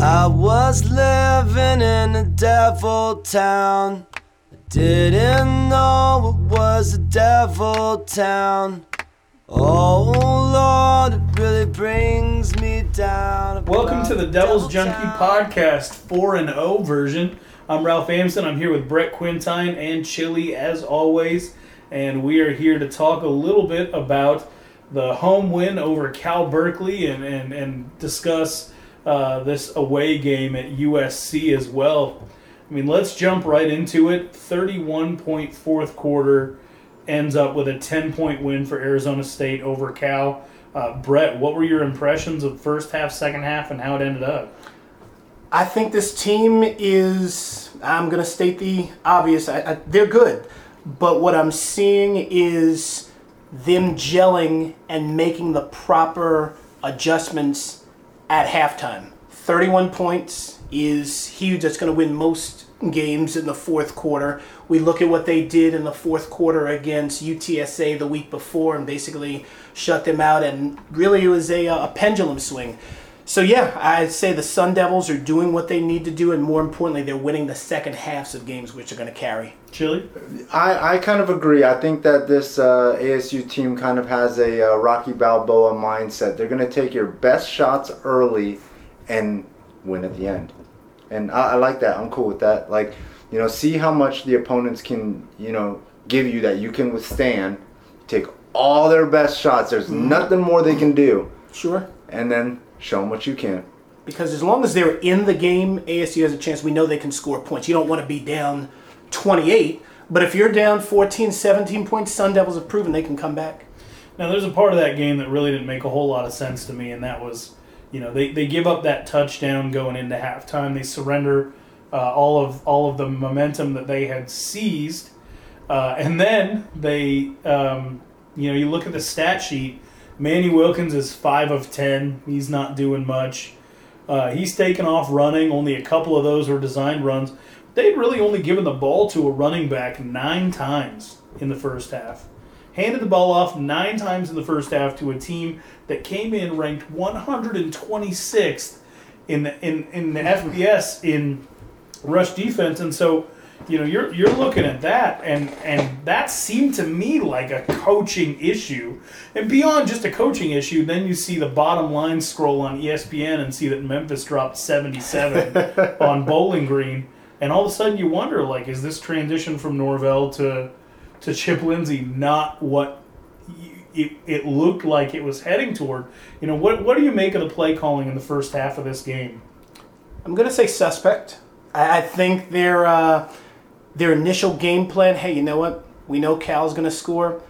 I was living in a devil town. I didn't know it was a devil town. Oh Lord, it really brings me down. Welcome to the Devil's Junkie Podcast 4 and 0 version. I'm Ralph Amsden. I'm here with Brett Quintine and Chili as always, and we are here to talk a little bit about the home win over Cal Berkeley and, and, and discuss uh, this away game at USC as well. I mean, let's jump right into it. 31 point fourth quarter ends up with a 10 point win for Arizona State over Cal. Uh, Brett, what were your impressions of first half, second half, and how it ended up? I think this team is, I'm going to state the obvious, I, I, they're good. But what I'm seeing is them gelling and making the proper adjustments at halftime. 31 points is huge. That's going to win most games in the fourth quarter. We look at what they did in the fourth quarter against UTSA the week before and basically shut them out. And really, it was a, uh, a pendulum swing. So yeah, I'd say the Sun Devils are doing what they need to do, and more importantly, they're winning the second halves of games, which are going to carry. Chili? I, I kind of agree. I think that this uh, ASU team kind of has a uh, Rocky Balboa mindset. They're going to take your best shots early and win at the end. And I, I like that. I'm cool with that. Like, you know, see how much the opponents can, you know, give you that you can withstand. Take all their best shots. There's Mm-hmm. nothing more they can do. Sure. And then show them what you can. Because as long as they're in the game, ASU has a chance. We know they can score points. You don't want to be down 28, but if you're down 14, 17 points, Sun Devils have proven they can come back. Now, there's a part of that game that really didn't make a whole lot of sense to me, and that was, you know, they, they give up that touchdown going into halftime. They surrender uh, all of all of the momentum that they had seized, uh, and then they, um, you know, you look at the stat sheet. Manny Wilkins is five of ten. He's not doing much. Uh, he's taken off running. Only a couple of those were designed runs. They'd really only given the ball to a running back nine times in the first half handed the ball off nine times in the first half to a team that came in ranked 126th in the, in in the FBS in rush defense, and so you know you're you're looking at that, and and that seemed to me like a coaching issue, and beyond just a coaching issue, then you see the bottom line scroll on ESPN and see that Memphis dropped 77 on Bowling Green, and all of a sudden you wonder like, is this transition from Norvell to to Chip Lindsey not what it, it looked like it was heading toward. You know, what what do you make of the play calling in the first half of this game? I'm going to say suspect. I, I think their uh, their initial game plan. Hey, you know what? We know Cal's going to score.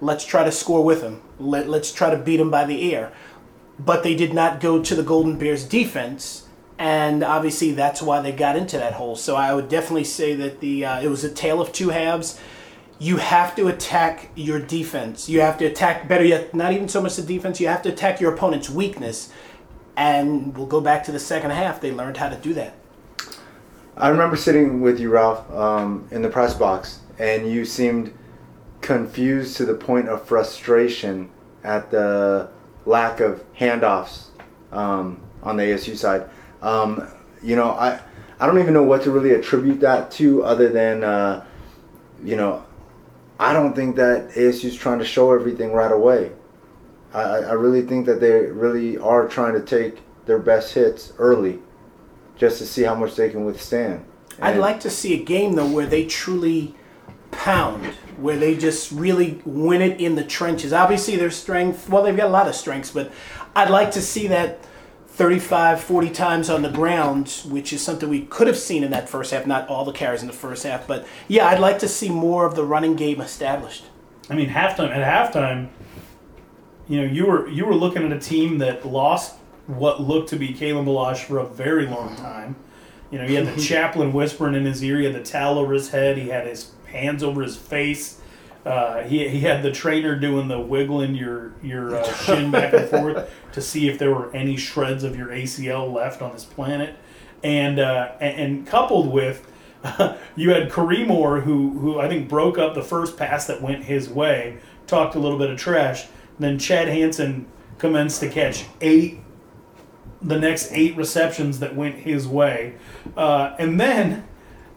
Let's try to score with him. Let, let's try to beat him by the air. But they did not go to the Golden Bears defense, and obviously that's why they got into that hole. So I would definitely say that the uh, it was a tale of two halves. You have to attack your defense. You have to attack better yet, not even so much the defense. You have to attack your opponent's weakness. And we'll go back to the second half. They learned how to do that. I remember sitting with you, Ralph, um, in the press box, and you seemed confused to the point of frustration at the lack of handoffs um, on the ASU side. Um, you know, I I don't even know what to really attribute that to, other than uh, you know, I don't think that ASU's trying to show everything right away. I I really think that they really are trying to take their best hits early, just to see how much they can withstand. I'd like to see a game though where they truly pound, where they just really win it in the trenches. Obviously, their strength, well, they've got a lot of strengths, but I'd like to see that 35, 40 times on the ground, which is something we could have seen in that first half, not all the carries in the first half, but yeah, I'd like to see more of the running game established. I mean, halftime at halftime, you know, you were you were looking at a team that lost what looked to be Kalen Ballage for a very long time. You know, he had the chaplain whispering in his ear, he had the towel over his head, he had his hands over his face. Uh, he, he had the trainer doing the wiggling your your uh, shin back and forth to see if there were any shreds of your ACL left on this planet, and uh, and, and coupled with you had Kareem who who I think broke up the first pass that went his way, talked a little bit of trash. Then Chad Hansen commenced to catch eight the next eight receptions that went his way. Uh, and then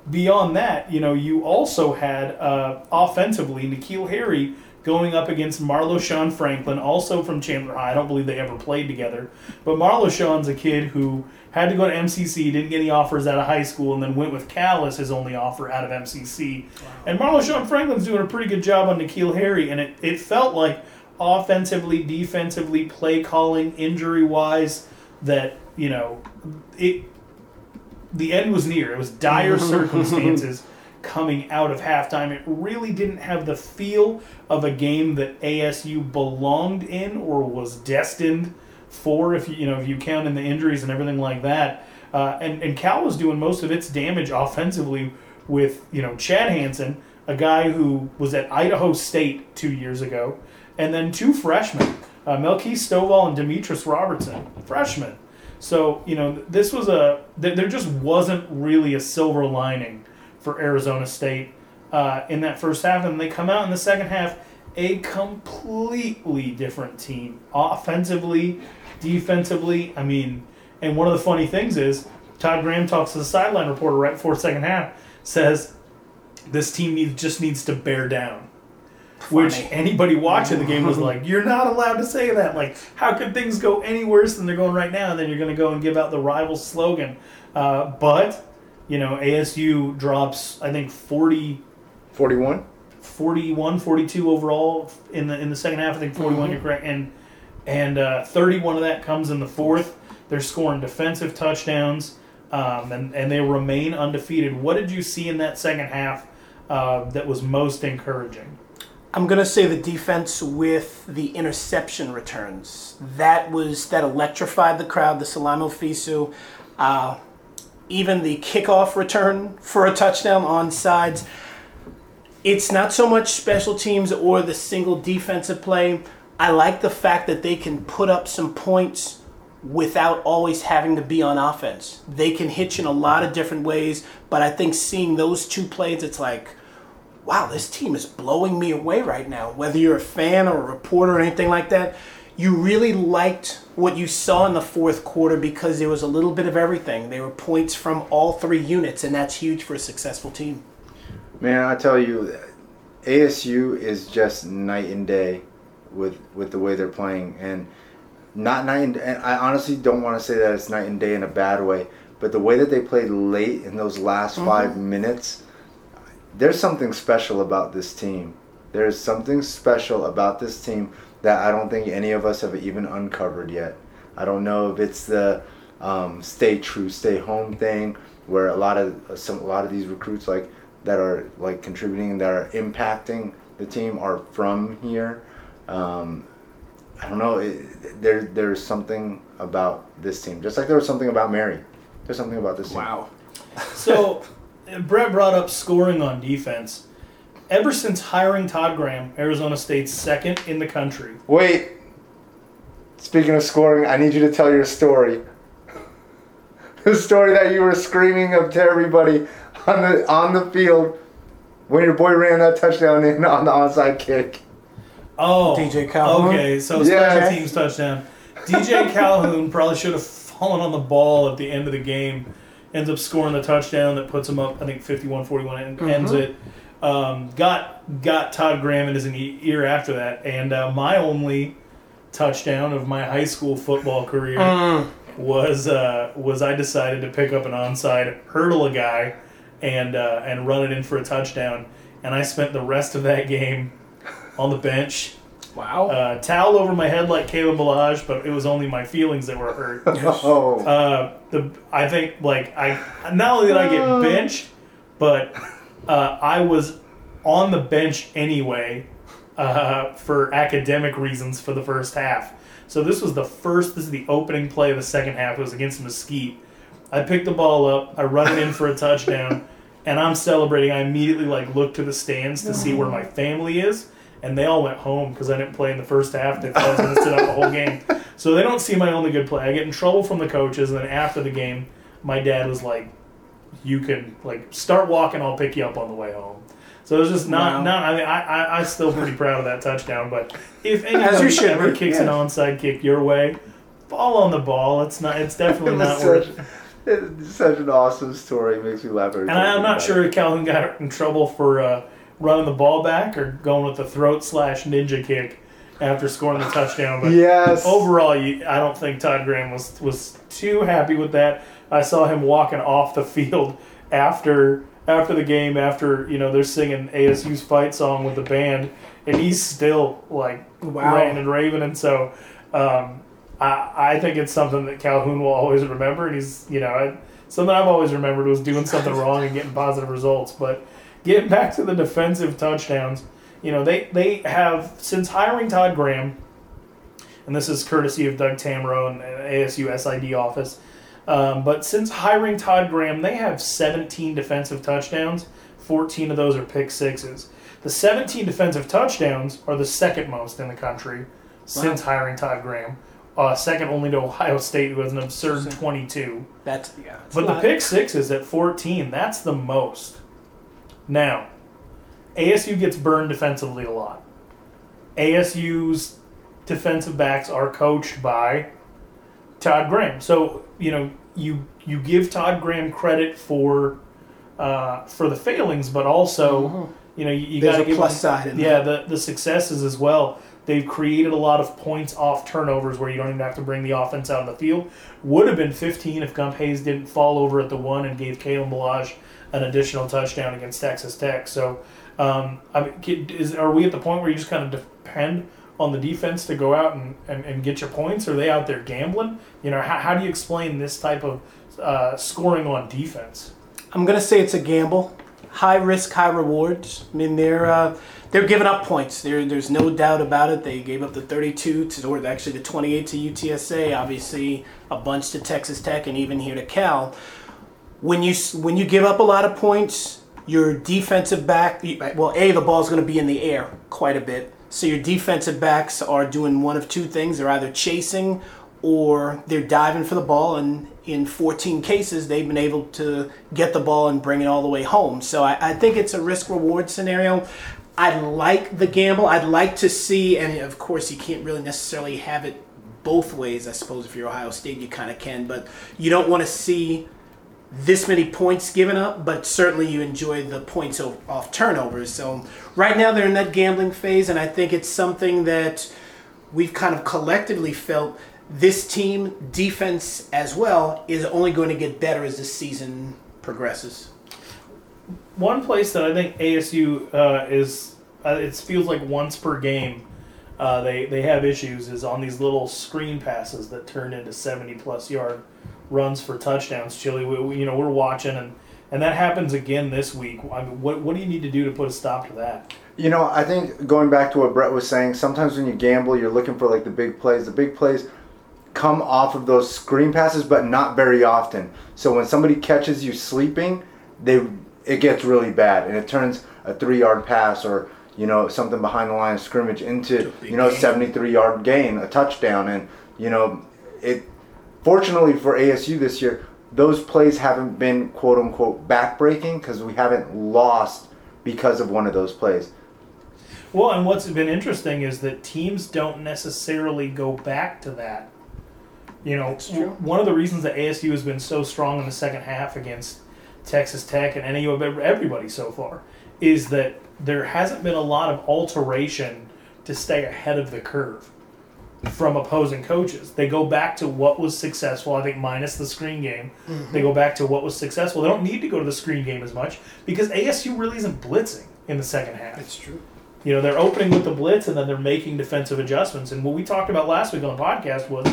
beyond that, you know, you also had uh, offensively N'Keal Harry going up against Marloshawn Franklin, also from Chandler High. I don't believe they ever played together. But Marloshawn's a kid who had to go to MCC, didn't get any offers out of high school, and then went with Cal as his only offer out of MCC. And Marloshawn Franklin's doing a pretty good job on N'Keal Harry, and it, it felt like offensively, defensively, play calling, injury wise, that, you know, it the end was near. It was dire circumstances coming out of halftime. It really didn't have the feel of a game that ASU belonged in or was destined for. If you you know if you count in the injuries and everything like that, uh, and and Cal was doing most of its damage offensively with you know Chad Hansen, a guy who was at Idaho State two years ago, and then two freshmen, uh, Melquise Stovall and Demetrius Robertson, freshmen. So you know this was a th- there just wasn't really a silver lining for Arizona State uh, in that first half, and they come out in the second half a completely different team offensively, defensively. I mean, and one of the funny things is Todd Graham talks to the sideline reporter right before second half says this team needs just needs to bear down. Which Funny. anybody watching the game was like, "You're not allowed to say that. Like, how could things go any worse than they're going right now?" And then you're going to go and give out the rival slogan. Uh, but you know, ASU drops, I think 40, 41? 41, 42 overall in the in the second half. I think 41. You're correct, and and uh, 31 of that comes in the fourth. They're scoring defensive touchdowns, um, and and they remain undefeated. What did you see in that second half uh, that was most encouraging? I'm gonna say the defense with the interception returns. That was that electrified the crowd. The Salamo Fiso, uh, even the kickoff return for a touchdown on sides. It's not so much special teams or the single defensive play. I like the fact that they can put up some points without always having to be on offense. They can hit you in a lot of different ways, but I think seeing those two plays, it's like, wow, this team is blowing me away right now. Whether you're a fan or a reporter or anything like that, you really liked what you saw in the fourth quarter because there was a little bit of everything. There were points from all three units, and that's huge for a successful team. Man, I tell you, ASU is just night and day with with the way they're playing, and not night and, and I honestly don't want to say that it's night and day in a bad way, but the way that they played late in those last mm-hmm. five minutes, there's something special about this team. There's something special about this team that I don't think any of us have even uncovered yet. I don't know if it's the um, stay true, stay home thing, where a lot of some a lot of these recruits like that are like contributing that are impacting the team are from here. Um, I don't know. It, there there's something about this team, just like there was something about Mary. There's something about this team. Wow. So, Brett brought up scoring on defense. Ever since hiring Todd Graham, Arizona State's second in the country. Wait. Speaking of scoring, I need you to tell your story. the story that you were screaming up to everybody on the on the field when your boy ran that touchdown in on the onside kick. Oh, DJ Calhoun? Okay, so Yeah. special teams touchdown. DJ Calhoun probably should have fallen on the ball at the end of the game. Ends up scoring the touchdown that puts him up, I think 51-41 and ends it. Um, got got Todd Graham in his ear after that, and uh, my only touchdown of my high school football career was uh, was I decided to pick up an onside, hurdle a guy, and uh, and run it in for a touchdown, and I spent the rest of that game on the bench Wow. uh, towel over my head like Caleb Ballage, but it was only my feelings that were hurt. Oh. Uh, the I think like I not only did I get benched, but uh, I was on the bench anyway uh, for academic reasons for the first half. So this was the first. This is the opening play of the second half. It was against Mesquite. I pick the ball up. I run it in for a touchdown, and I'm celebrating. I immediately like look to the stands to see where my family is, and they all went home because I didn't play in the first half. They thought I was going to sit out the whole game, so they don't see my only good play. I get in trouble from the coaches, and then after the game, my dad was like, "You can like start walking. I'll pick you up on the way home." So it was just not Wow. not. I mean, I, I I'm still pretty proud of that touchdown. But if As you should ever kicks an onside kick your way, fall on the ball. It's not. It's definitely It not was worth. such, it's such an awesome story. It makes me laugh every And I'm not sure it. if Calhoun got in trouble for uh, running the ball back or going with the throat slash ninja kick after scoring the touchdown. But Yes. overall, you, I don't think Todd Graham was was too happy with that. I saw him walking off the field after after the game, after you know they're singing ASU's fight song with the band, and he's still like Wow. ranting and raving. And so, um, I I think it's something that Calhoun will always remember. And he's you know I, something I've always remembered was doing something wrong and getting positive results. But getting back to the defensive touchdowns, you know they they have since hiring Todd Graham and this is courtesy of Doug Tammaro and ASU SID office. Um, but since hiring Todd Graham, they have 17 defensive touchdowns. 14 of those are pick sixes. The 17 defensive touchdowns are the second most in the country since hiring Todd Graham. Uh, second only to Ohio State, who has an absurd 22. That's yeah. it's But the pick sixes at 14, that's the most. Now, ASU gets burned defensively a lot. ASU's defensive backs are coached by Todd Graham. So, you know, you you give Todd Graham credit for uh, for the failings, but also, you know, you, you Mm-hmm. Got to give plus them- side in yeah, the the successes as well. They've created a lot of points off turnovers where you don't even have to bring the offense out on the field. Would have been 15 if Gump Hayes didn't fall over at the one and gave Kalen Ballage an additional touchdown against Texas Tech. So, um, I mean, is, are we at the point where you just kind of depend on the defense to go out and, and, and get your points? Are they out there gambling? You know, how, how do you explain this type of uh, scoring on defense? I'm gonna say it's a gamble. High risk, high rewards. I mean, they're uh, they're giving up points. There, there's no doubt about it. They gave up the 32 to, or actually the 28 to UTSA. Obviously, a bunch to Texas Tech, and even here to Cal. When you when you give up a lot of points, your defensive back. Well, a the ball's going to be in the air quite a bit. So your defensive backs are doing one of two things. They're either chasing or they're diving for the ball. And in 14 cases, they've been able to get the ball and bring it all the way home. So I, I think it's a risk reward scenario. I like the gamble. I'd like to see, and of course, you can't really necessarily have it both ways. I suppose if you're Ohio State, you kind of can, but you don't want to see this many points given up, but certainly you enjoy the points off turnovers. So right now they're in that gambling phase, and I think it's something that we've kind of collectively felt this team defense as well is only going to get better as the season progresses. One place that I think ASU uh, is uh, it feels like once per game uh, they they have issues is on these little screen passes that turn into seventy plus yard runs for touchdowns. Chili, we, we- you know we're watching and and that happens again this week. I mean, what what do you need to do to put a stop to that? You know, I think going back to what Brett was saying, sometimes when you gamble, you're looking for like the big plays. The big plays come off of those screen passes, but not very often. So when somebody catches you sleeping, they it gets really bad, and it turns a three-yard pass or you know something behind the line of scrimmage into you know gain. 73-yard gain, a touchdown, and you know it. Fortunately for ASU this year, those plays haven't been quote unquote backbreaking because we haven't lost because of one of those plays. Well, and what's been interesting is that teams don't necessarily go back to that. You know, one of the reasons that ASU has been so strong in the second half against Texas Tech and any of everybody so far is that there hasn't been a lot of alteration to stay ahead of the curve from opposing coaches. They go back to what was successful, I think minus the screen game. Mm-hmm. They go back to what was successful. They don't need to go to the screen game as much because ASU really isn't blitzing in the second half. It's true. You know, they're opening with the blitz and then they're making defensive adjustments. And what we talked about last week on the podcast was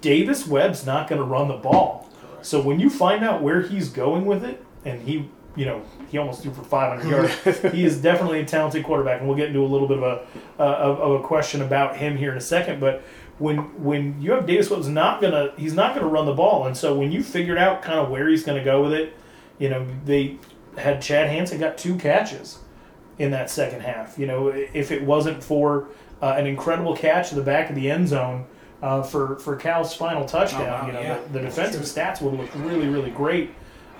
Davis Webb's not going to run the ball. So when you find out where he's going with it, and he, you know, he almost threw for 500 yards. he is definitely a talented quarterback, and we'll get into a little bit of a uh, of, of a question about him here in a second. But when when you have Davis Webb's not gonna, he's not gonna run the ball, and so when you figured out kind of where he's gonna go with it, you know, they had Chad Hansen got two catches in that second half. You know, if it wasn't for uh, an incredible catch to the back of the end zone uh, for for Cal's final touchdown, Oh, wow, you know, yeah. the, the defensive stats would look really really great.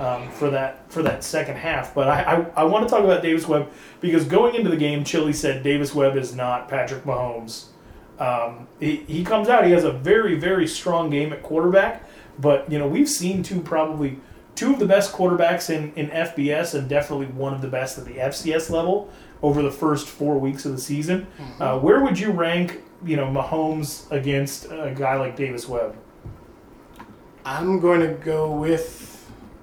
Um, for that for that second half, but I, I, I want to talk about Davis Webb because going into the game, Chili said Davis Webb is not Patrick Mahomes Um, he, he comes out. He has a very very strong game at quarterback. But you know we've seen two probably two of the best quarterbacks in, in FBS and definitely one of the best at the FCS level over the first four weeks of the season. Uh, where would you rank you know Mahomes against a guy like Davis Webb? I'm going to go with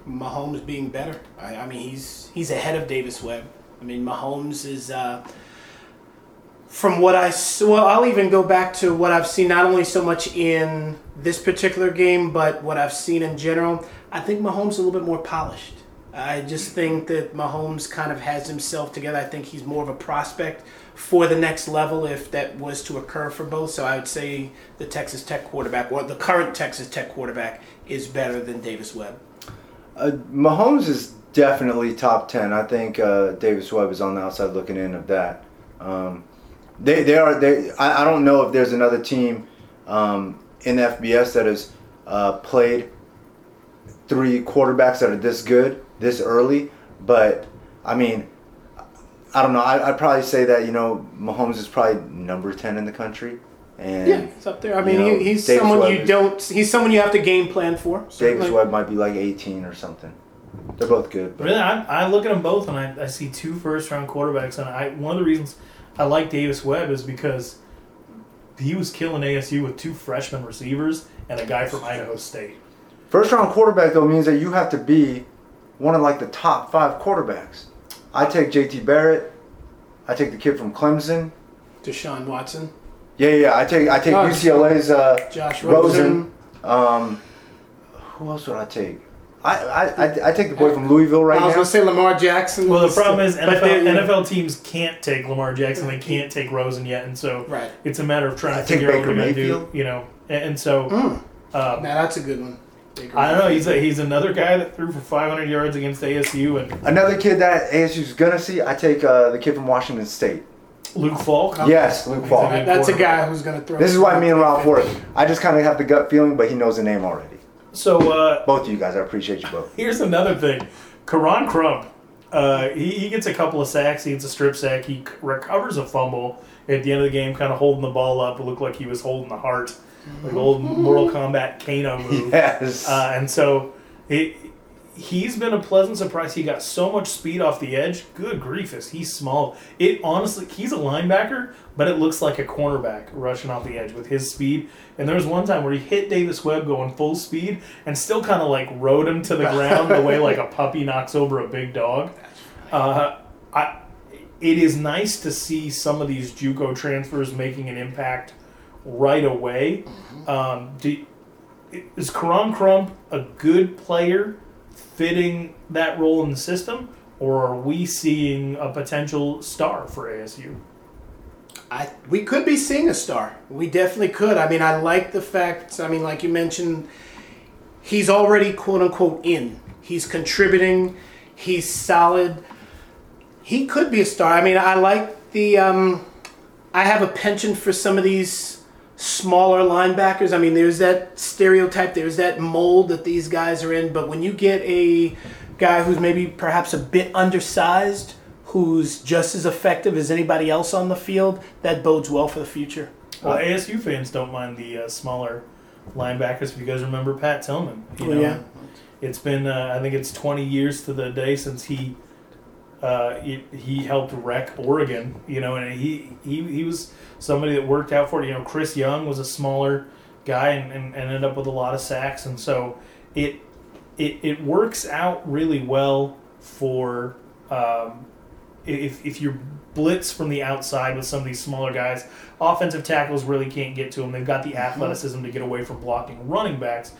Mahomes being better. I, I mean, he's he's ahead of Davis Webb. I mean, Mahomes is. Uh, from what I well, I'll even go back to what I've seen not only so much in this particular game, but what I've seen in general. I think Mahomes is a little bit more polished. I just think that Mahomes kind of has himself together. I think he's more of a prospect for the next level if that was to occur for both. So I would say the Texas Tech quarterback, or the current Texas Tech quarterback, is better than Davis Webb. Uh, Mahomes is definitely top ten. I think uh, Davis Webb is on the outside looking in of that. Um, they they are they. I, I don't know if there's another team um, in FBS that has uh, played three quarterbacks that are this good this early. But I mean, I don't know. I, I'd probably say that you know Mahomes is probably number ten in the country. And Yeah, he's up there. I mean, you know, he, he's Davis someone Webb you is- don't. He's someone you have to game plan for. Davis certainly. Webb might be like 18 or something. They're both good. But Really, I, I look at them both and I, I see two first round quarterbacks. And I one of the reasons I like Davis Webb is because he was killing ASU with two freshman receivers and a guy from Idaho State. First round quarterback though means that you have to be one of like the top five quarterbacks. I take JT Barrett. I take the kid from Clemson. Deshaun Watson, Yeah, yeah. yeah. I take I take Oh, UCLA's uh, Josh Rosen. Rosen. Um, who else would I take? I, I, I, I take the boy from Louisville right now. I was now. gonna say Lamar Jackson. Well, the problem is But NFL, they- NFL teams can't take Lamar Jackson. They can't take Rosen yet, and so Right. it's a matter of trying I to take figure out what Baker they're going to do. Mayfield. You know, and, and so Mm. um, Now that's a good one. Baker I don't know. Mayfield. He's a, he's another guy that threw for 500 yards against ASU and Another kid that ASU's gonna see. I take uh, the kid from Washington State. Luke Falk. Yes, Luke He's Falk. a That's a guy who's gonna throw. This is why me and Ralph work. I just kind of have the gut feeling, but he knows the name already. So uh, Both of you guys, I appreciate you both. Here's another thing. Koron Crump, uh, he, he gets a couple of sacks. He gets a strip sack. He c- recovers a fumble at the end of the game, kind of holding the ball up. It looked like he was holding the heart, like old Mortal Kombat Kano move. Yes. Uh, and so it, he's been a pleasant surprise. He got so much speed off the edge. Good grief, is he's small. It honestly, he's a linebacker, but it looks like a cornerback rushing off the edge with his speed. And there was one time where he hit Davis Webb going full speed and still kind of like rode him to the ground the way like a puppy knocks over a big dog. Uh, I, it is nice to see some of these JUCO transfers making an impact right away. Um, do, is Koron Crump a good player fitting that role in the system, or are we seeing a potential star for ASU? I we could be seeing a star. We definitely could. I mean, I like the fact. I mean, like you mentioned, he's already quote unquote in. He's contributing. He's solid. He could be a star. I mean, I like the. Um, I have a penchant for some of these smaller linebackers. I mean, there's that stereotype. There's that mold that these guys are in. But when you get a guy who's maybe perhaps a bit undersized, who's just as effective as anybody else on the field, that bodes well for the future. Well, ASU fans don't mind the uh, smaller linebackers. If you guys remember Pat Tillman, you Oh, know, yeah. it's been uh, I think it's 20 years to the day since he uh, he, he helped wreck Oregon. You know, and he, he he was somebody that worked out for it. You know, Chris Young was a smaller guy and, and, ended up with a lot of sacks, and so it it, it works out really well for um, if, if you blitz from the outside with some of these smaller guys. Offensive tackles really can't get to them. They've got the athleticism to get away from blocking running backs.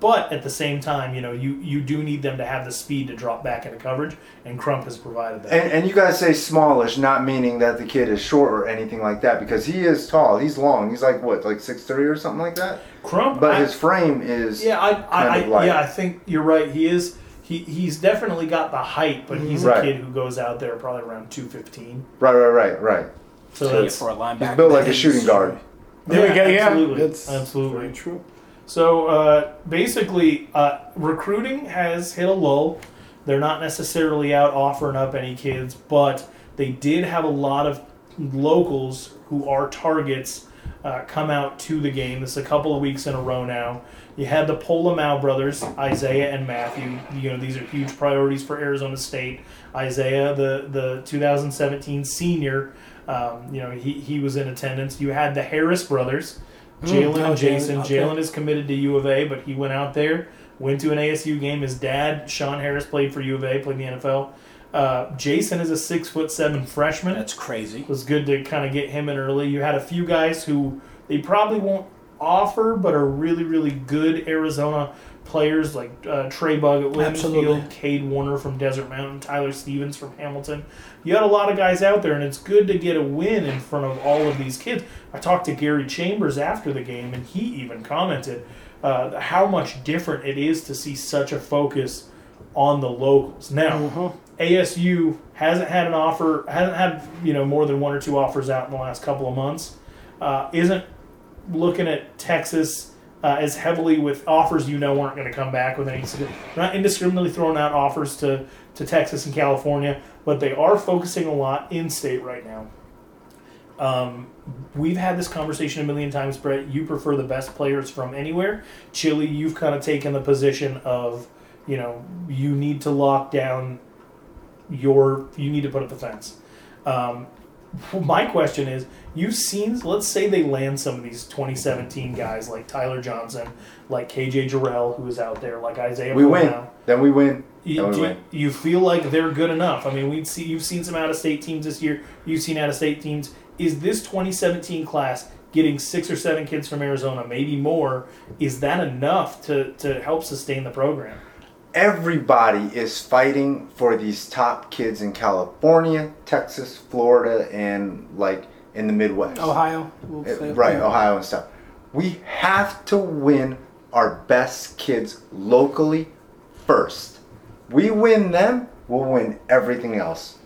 But at the same time, you know, you, you do need them to have the speed to drop back into coverage, and Crump has provided that. And, and you guys say smallish, not meaning that the kid is short or anything like that, because he is tall. He's long. He's like what, like six three or something like that. Crump, But I- his frame is Yeah, I, I, kind of I yeah, I think you're right. He is. He, he's definitely got the height, but he's Right. a kid who goes out there probably around two fifteen. right, right, right, right. So that's for a linebacker. He's built like a shooting guard. There we go. Yeah, absolutely, that's absolutely. very true. So uh, basically, uh, recruiting has hit a lull. They're not necessarily out offering up any kids, but they did have a lot of locals who are targets uh, come out to the game. This is a couple of weeks in a row now. You had the Pola-Mao brothers, Isaiah and Matthew. You know these are huge priorities for Arizona State. Isaiah, the the 2017 senior, um, you know he, he was in attendance. You had the Harris brothers, Jalen oh, and Jason. Jalen, okay. Jalen is committed to U of A, but he went out there, went to an ASU game. His dad, Sean Harris, played for U of A, played in the NFL. Uh, Jason is a six foot seven freshman That's crazy. it was good to kind of get him in early. You had a few guys who they probably won't offer, but are really, really good Arizona players like uh, Trey Bug at. Williamsfield, Kade Warner from Desert Mountain, Tyler Stevens from Hamilton. You had a lot of guys out there, and it's good to get a win in front of all of these kids. I talked to Gary Chambers after the game, and he even commented uh, how much different it is to see such a focus on the locals. Now, ASU hasn't had an offer, hasn't had you know more than one or two offers out in the last couple of months. Uh, isn't looking at Texas uh, as heavily with offers you know aren't going to come back with any. They're not indiscriminately throwing out offers to to Texas and California, but they are focusing a lot in state right now. Um, we've had this conversation a million times, Brett. You prefer the best players from anywhere. Chili, you've kind of taken the position of, you know, you need to lock down your, you need to put up the fence. Um, my question is, you've seen, let's say they land some of these 2017 guys like Tyler Johnson, like KJ Jarrell, who is out there, like Isaiah. We win. Then we win. You, we do win. you feel like they're good enough? I mean, we see you've seen some out of state teams this year. You've seen out of state teams. Is this 2017 class getting six or seven kids from Arizona, maybe more? Is that enough to to help sustain the program? Everybody is fighting for these top kids in California, Texas, Florida, and like in the Midwest. Ohio. We'll eh, say- right. Ohio and stuff. We have to win our best kids locally first. We win them, we'll win everything else.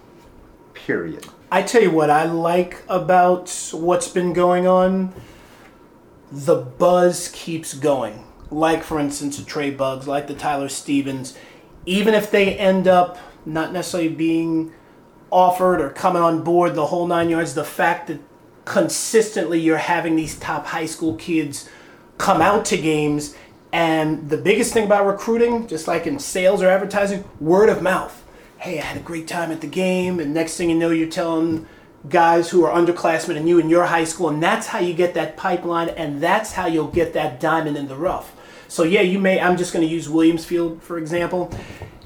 Period. I tell you what I like about what's been going on. The buzz keeps going. Like for instance, the Trey Bugs, like the Tyler Stevens. Even if they end up not necessarily being offered or coming on board the whole nine yards, the fact that consistently you're having these top high school kids come out to games and the biggest thing about recruiting, just like in sales or advertising, word of mouth. Hey, I had a great time at the game, and next thing you know, you're telling guys who are underclassmen and you in your high school, and that's how you get that pipeline, and that's how you'll get that diamond in the rough. So yeah, you may. I'm just going to use Williamsfield for example.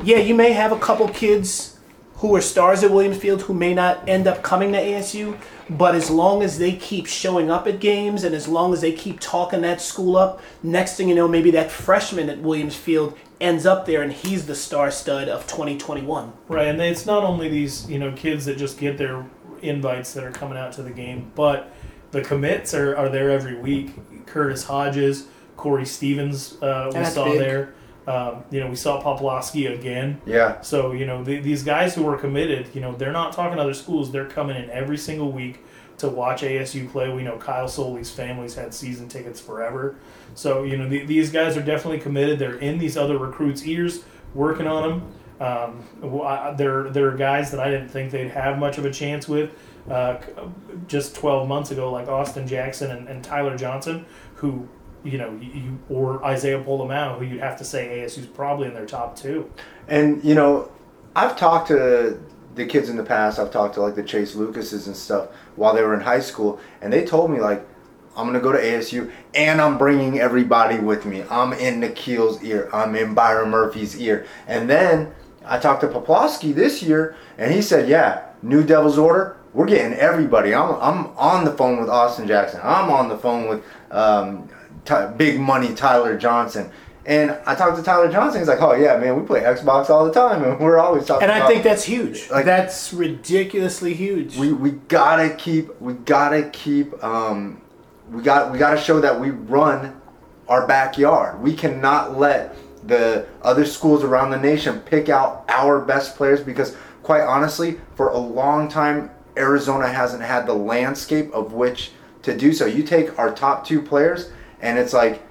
Yeah, you may have a couple kids who are stars at Williamsfield who may not end up coming to ASU, but as long as they keep showing up at games and as long as they keep talking that school up, next thing you know, maybe that freshman at Williamsfield ends up there and he's the star stud of 2021. Right, and it's not only these you know kids that just get their invites that are coming out to the game, but the commits are, are there every week. Curtis Hodges, Corey Stevens, uh, we That's saw big. there. Um, you know, we saw Poplowski again. Yeah. So you know the, these guys who are committed, you know, they're not talking to other schools. They're coming in every single week to watch ASU play. We know Kyle Soelle's family's had season tickets forever. So you know the, these guys are definitely committed. They're in these other recruits' ears, working on them. Um, well, I- they're they're guys that I didn't think they'd have much of a chance with. Uh, just 12 months ago, like Austin Jackson and, and Tyler Johnson, who you know, you, or Isaiah Pola-Mao, who you'd have to say ASU's probably in their top two. And you know, I've talked to the kids in the past. I've talked to like the Chase Lucases and stuff while they were in high school, and they told me like, I'm gonna go to ASU, and I'm bringing everybody with me. I'm in N'Keal's ear. I'm in Byron Murphy's ear. And then I talked to Poplowski this year, and he said, "Yeah, New Devil's Order. We're getting everybody. I'm I'm on the phone with Austin Jackson. I'm on the phone with um, Ty- Big Money Tyler Johnson." And I talked to Tyler Johnson. He's like, "Oh yeah, man, we play Xbox all the time, and we're always talking." And I think that's huge. Like- that's ridiculously huge. we we gotta keep we gotta keep um, we got we gotta show that we run our backyard. We cannot let the other schools around the nation pick out our best players because quite honestly, for a long time, Arizona hasn't had the landscape of which to do so. You take our top two players, and it's like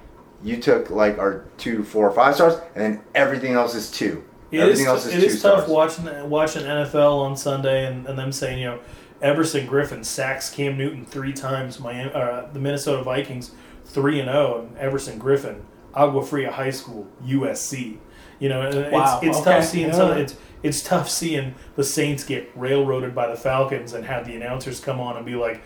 you took like our two, four, five stars, and then everything else is two. It is, everything else is it two is tough stars. watching watching NFL on Sunday and, and them saying, you know, Everson Griffen sacks Cam Newton three times. Miami, uh, the Minnesota Vikings three and zero. And Everson Griffen, Agua Fria High School, USC. You know, and Wow, it's, it's okay, tough seeing yeah. some. It's it's tough seeing the Saints get railroaded by the Falcons and have the announcers come on and be like,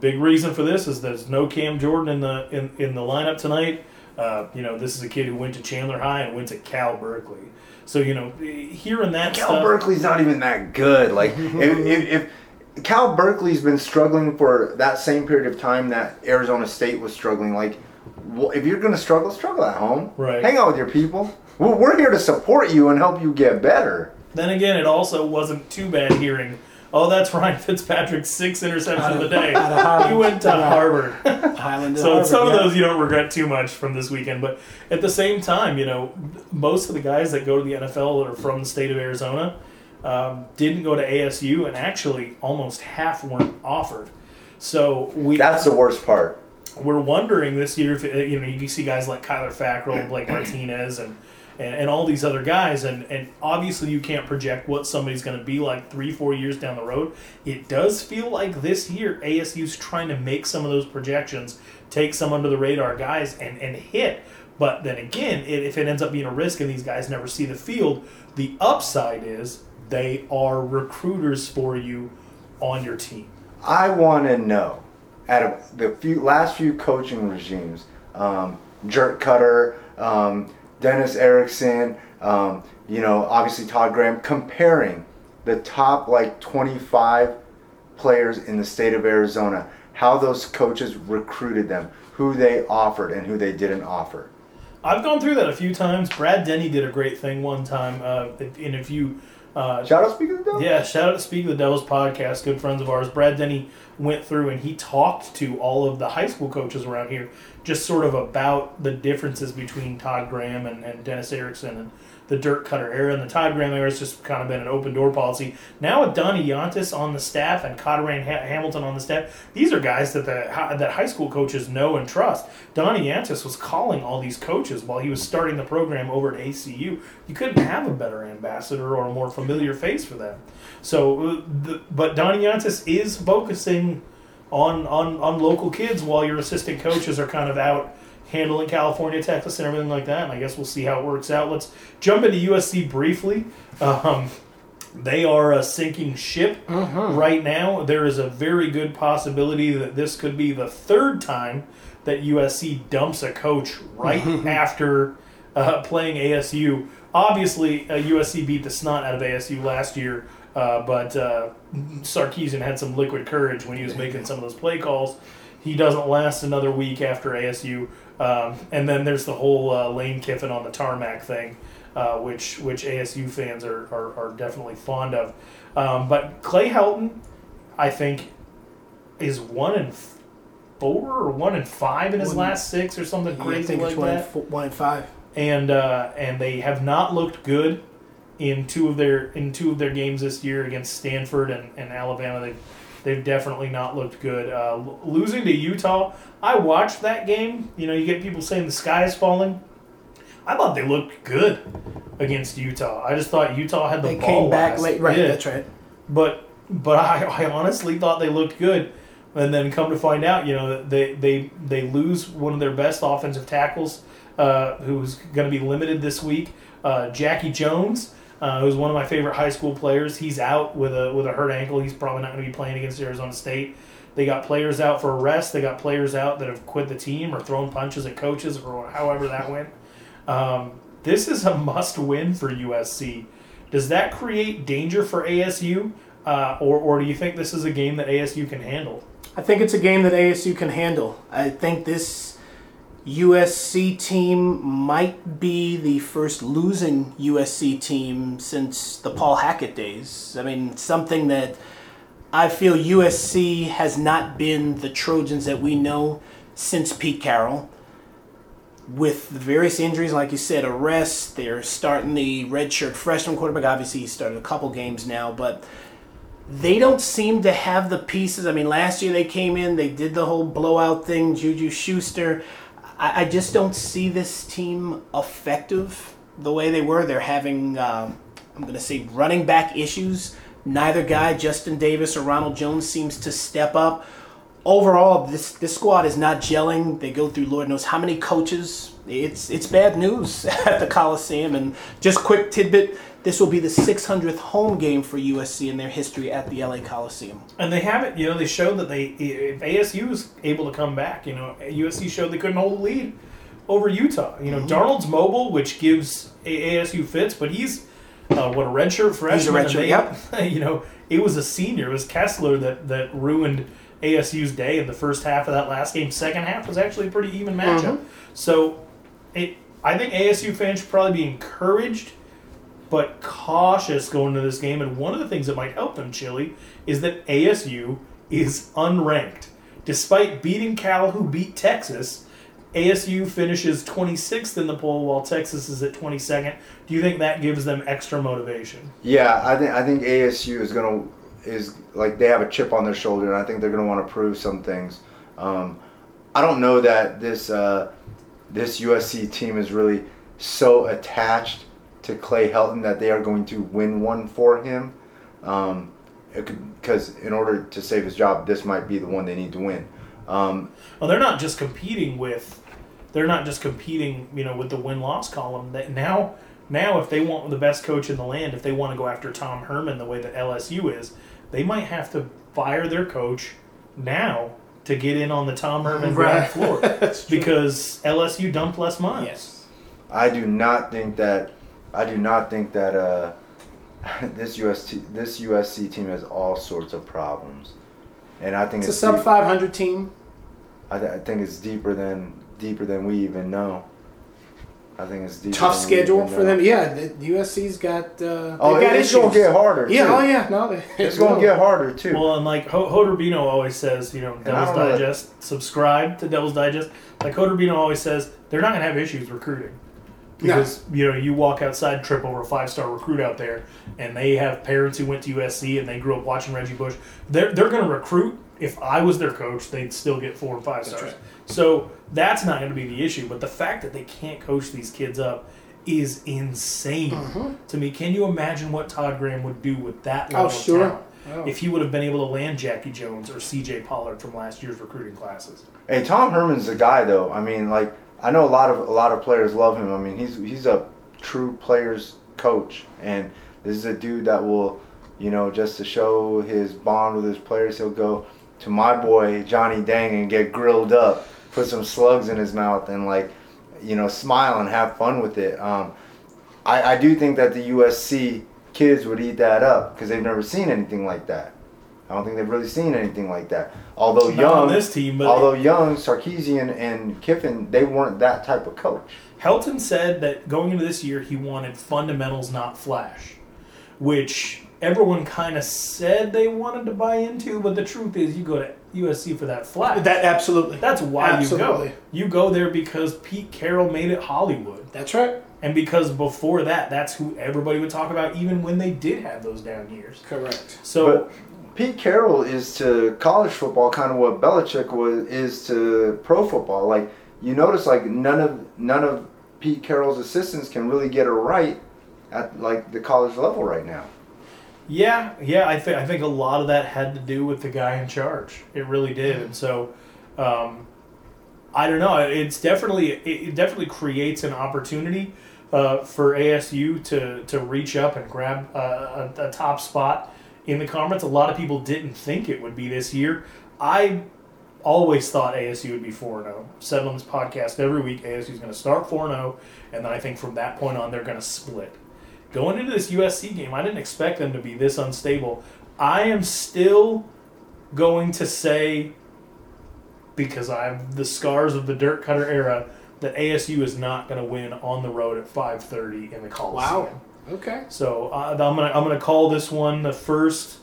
"Big reason for this is there's no Cam Jordan in the in, in the lineup tonight." Uh, you know, this is a kid who went to Chandler High and went to Cal Berkeley. So you know, hearing that Cal stuff, Berkeley's not even that good. Like if, if, if Cal Berkeley's been struggling for that same period of time that Arizona State was struggling, like wh- if you're gonna struggle, struggle at home. Right. Hang out with your people. We're, we're here to support you and help you get better. Then again, it also wasn't too bad hearing, oh, that's Ryan Fitzpatrick's sixth interception of the day. Out of He went to Yeah. Harvard. Highland. so Harvard, some yeah. of those you don't regret too much from this weekend. But at the same time, you know, most of the guys that go to the NFL that are from the state of Arizona um, didn't go to ASU, and actually almost half weren't offered. So we That's the worst part. we're wondering this year if uh, you know you see guys like Kyler Fackrell, Blake Martinez, and, and and all these other guys, and and obviously you can't project what somebody's going to be like three four years down the road. It does feel like this year ASU's trying to make some of those projections, take some under the radar guys, and and hit. But then again, it, if it ends up being a risk and these guys never see the field, the upside is they are recruiters for you on your team. I want to know, out of the few last few coaching regimes, um, Dirk Koetter, um, Dennis Erickson, um, you know, obviously Todd Graham, comparing the top like 25 players in the state of Arizona, how those coaches recruited them, who they offered and who they didn't offer. I've gone through that a few times. Brad Denny did a great thing one time, uh, and if you, uh, Shout out Speak of the Devil. yeah, shout out to Speak of the Devils podcast, good friends of ours. Brad Denny went through and he talked to all of the high school coaches around here, just sort of about the differences between Todd Graham and, and Dennis Erickson and the Dirk Koetter era. And the Todd Graham era has just kind of been an open door policy. Now with Donnie Yantis on the staff and Cotteran ha- Hamilton on the staff, these are guys that the that high school coaches know and trust. Donnie Yantis was calling all these coaches while he was starting the program over at ACU. You couldn't have a better ambassador or a more familiar face for them. So, uh, but Donnie Yantis is focusing on, on on local kids while your assistant coaches are kind of out handling California, Texas, and everything like that. And I guess we'll see how it works out. Let's jump into USC briefly. Um, they are a sinking ship right now. There is a very good possibility that this could be the third time that USC dumps a coach right after uh, playing ASU. Obviously, uh, USC beat the snot out of ASU last year, uh, but uh, Sarkisian had some liquid courage when he was making some of those play calls. He doesn't last another week after ASU, um, and then there's the whole uh, Lane Kiffin on the tarmac thing, uh, which which ASU fans are, are, are definitely fond of. Um, but Clay Helton, I think, is one in four or one in five in his One- last six or something crazy like one, that and four, one and five. and uh, and they have not looked good in two of their in two of their games this year against Stanford and, and Alabama. They've they've definitely not looked good. Uh, losing to Utah, I watched that game. You know, you get people saying the sky is falling. I thought they looked good against Utah. I just thought Utah had the They ball came back last. late. Right, Yeah. that's right. But but I, I honestly thought they looked good, and then come to find out, you know, they they they lose one of their best offensive tackles, uh, who's going to be limited this week. Uh, Jackie Jones, uh, who's one of my favorite high school players, he's out with a with a hurt ankle. He's probably not going to be playing against Arizona State. They got players out for arrest. They got players out that have quit the team or thrown punches at coaches or however that went. Um, this is a must win for USC. Does that create danger for ASU, uh, or or do you think this is a game that ASU can handle? I think it's a game that ASU can handle. I think this USC team might be the first losing USC team since the Paul Hackett days. I mean, something that I feel USC has not been the Trojans that we know since Pete Carroll. With the various injuries, like you said, arrests, they're starting the redshirt freshman quarterback. Obviously, he started a couple games now, but they don't seem to have the pieces. I mean, last year they came in, they did the whole blowout thing, Juju Schuster. I, I just don't see this team effective the way they were. They're having, um, I'm going to say, running back issues Neither guy, Justin Davis or Ronald Jones, seems to step up. Overall, this this squad is not gelling. They go through Lord knows how many coaches. It's it's bad news at the Coliseum. And just quick tidbit: this will be the 600th home game for USC in their history at the LA Coliseum. And they haven't, you know, they showed that they, if ASU is able to come back, you know, USC showed they couldn't hold the lead over Utah. You know, Mm-hmm. Darnold's mobile, which gives ASU fits, but he's uh, what a redshirt freshman. and redshirt, they- You know, it was a senior. It was Kessler that that ruined ASU's day in the first half of that last game. Second half was actually a pretty even matchup. So, it I think ASU fans should probably be encouraged. But cautious going into this game, and one of the things that might help them, Chili, is that ASU is unranked. Despite beating Cal, who beat Texas, ASU finishes 26th in the poll while Texas is at 22nd. Do you think that gives them extra motivation? Yeah, I think I think ASU is gonna is like they have a chip on their shoulder, and I think they're gonna want to prove some things. Um, I don't know that this uh, this USC team is really so attached to Clay Helton that they are going to win one for him. Um, because in order to save his job, this might be the one they need to win. Um, Well, they're not just competing with, they're not just competing, you know, with the win loss column. That now, now if they want the best coach in the land, if they want to go after Tom Herman the way that LSU is, they might have to fire their coach now to get in on the Tom Herman ground floor because LSU dumped Les Miles. Yes. I do not think that I do not think that uh, this USC this USC team has all sorts of problems, and I think It's a sub five hundred team. I, th- I think it's deeper than deeper than we even know. I think it's deeper. Tough than we schedule even for know. them. Yeah, the USC's got. Uh, Oh, they've got it's gonna get harder. Yeah. too. Oh yeah. No, they, It's gonna get harder too. Well, and like Ho- Hoderbino always says, you know, Devil's don't know Digest, subscribe to Devil's Digest. Like Hoderbino always says, they're not going to have issues recruiting. Because, you know, you walk outside, trip over a five star recruit out there, and they have parents who went to USC and they grew up watching Reggie Bush. They're, they're going to recruit. If I was their coach, they'd still get four and five stars. right. So that's not going to be the issue. But the fact that they can't coach these kids up is insane Mm-hmm. to me. Can you imagine what Todd Graham would do with that level Oh, sure. of talent? Oh. if he would have been able to land Jackie Jones or C.J. Pollard from last year's recruiting classes. Hey, Tom Herman's the guy though. I mean, like I know a lot of a lot of players love him. I mean, he's he's a true players coach, and this is a dude that will, you know, just to show his bond with his players, he'll go to my boy Johnny Dang and get grilled up, put some slugs in his mouth, and like, you know, smile and have fun with it. Um, I I do think that the USC kids would eat that up because they've never seen anything like that. I don't think they've really seen anything like that. Although Not young, on this team, but Although Young, Sarkisian, and Kiffin, they weren't that type of coach. Helton said that going into this year, he wanted fundamentals, not flash, which everyone kind of said they wanted to buy into. But the truth is, you go to USC for that flash. That absolutely. That's why Absolutely. you go. You go there because Pete Carroll made it Hollywood. That's right. And because before that, that's who everybody would talk about, even when they did have those down years. Correct. So, But Pete Carroll is to college football kind of what Belichick was is to pro football. Like you notice, like none of none of Pete Carroll's assistants can really get it right at like the college level right now. Yeah, yeah, I think I think a lot of that had to do with the guy in charge. It really did, and so um, I don't know. It's definitely it, it definitely creates an opportunity uh, for ASU to to reach up and grab uh, a, a top spot in the conference. A lot of people didn't think it would be this year. I always thought ASU would be 4 0. Said on this podcast every week ASU is going to start 4 0, and then I think from that point on they're going to split. Going into this USC game, I didn't expect them to be this unstable. I am still going to say, because I have the scars of the Dirk Koetter era, that ASU is not going to win on the road at 5:30 in the Coliseum. Wow. Okay. So uh, I'm gonna I'm gonna call this one the first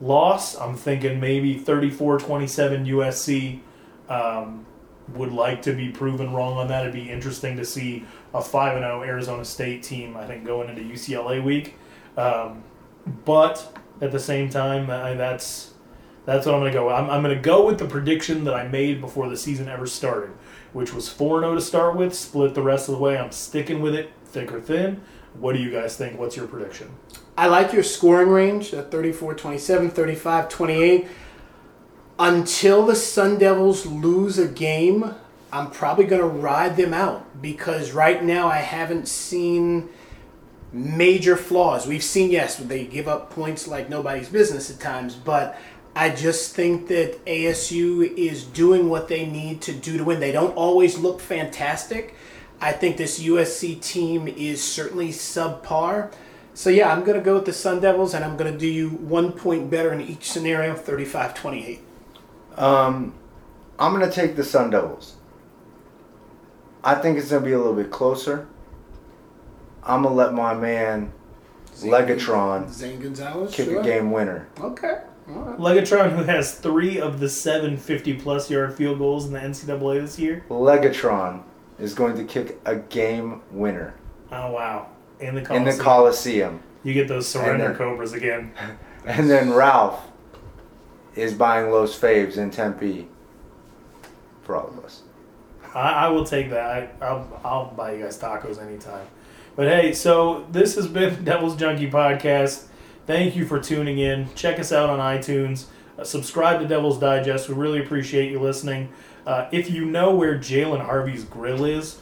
loss. I'm thinking maybe 34-27 USC. Um, would like to be proven wrong on that. It'd be interesting to see a five and zero Arizona State team. I think going into UCLA week, um, but at the same time, I, that's that's what I'm gonna go. I'm, I'm gonna go with the prediction that I made before the season ever started, which was four zero to start with, split the rest of the way. I'm sticking with it, thick or thin. What do you guys think? What's your prediction? I like your scoring range, at 34 27, 35 28. Until the Sun Devils lose a game, I'm probably going to ride them out because right now I haven't seen major flaws. We've seen, yes, they give up points like nobody's business at times, but I just think that ASU is doing what they need to do to win. They don't always look fantastic. I think this USC team is certainly subpar. So, yeah, I'm going to go with the Sun Devils, and I'm going to do you one point better in each scenario 35 28. Um, I'm gonna take the Sun Devils. I think it's gonna be a little bit closer. I'm gonna let my man Legatron Zane Gonzalez? kick sure. a game winner. Okay. All right. Legatron, who has three of the seven 50 plus yard field goals in the NCAA this year. Legatron is going to kick a game winner Oh, wow. In the in Coliseum. the Coliseum. You get those surrender then- Cobras again. And then Ralph is buying Los Faves in Tempe for all of us. I, I will take that. I, I'll, I'll buy you guys tacos anytime. But hey, so this has been Devil's Junkie Podcast. Thank you for tuning in. Check us out on iTunes. Uh, subscribe to Devil's Digest. We really appreciate you listening. Uh, if you know where Jalen Harvey's grill is,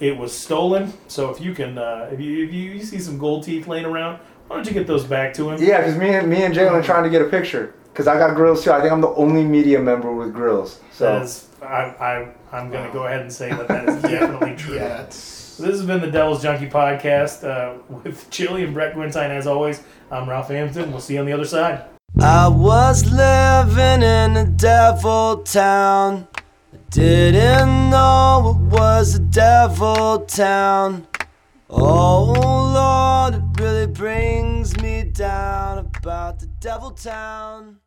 it was stolen. So if you can, uh, if you if you, you see some gold teeth laying around, why don't you get those back to him? Yeah, because me and me and Jalen are trying to get a picture. Because I got grills too. I think I'm the only media member with grills. So is, I, I, I'm going to go ahead and say that that is definitely true. Yeah, that's. This has been the Devil's Junkie Podcast uh, with Chili and Brett Gwentine. As always, I'm Ralph Amsden. We'll see you on the other side. I was living in a devil town. Didn't know it was a devil town. Oh Lord, it really brings me down about the devil town.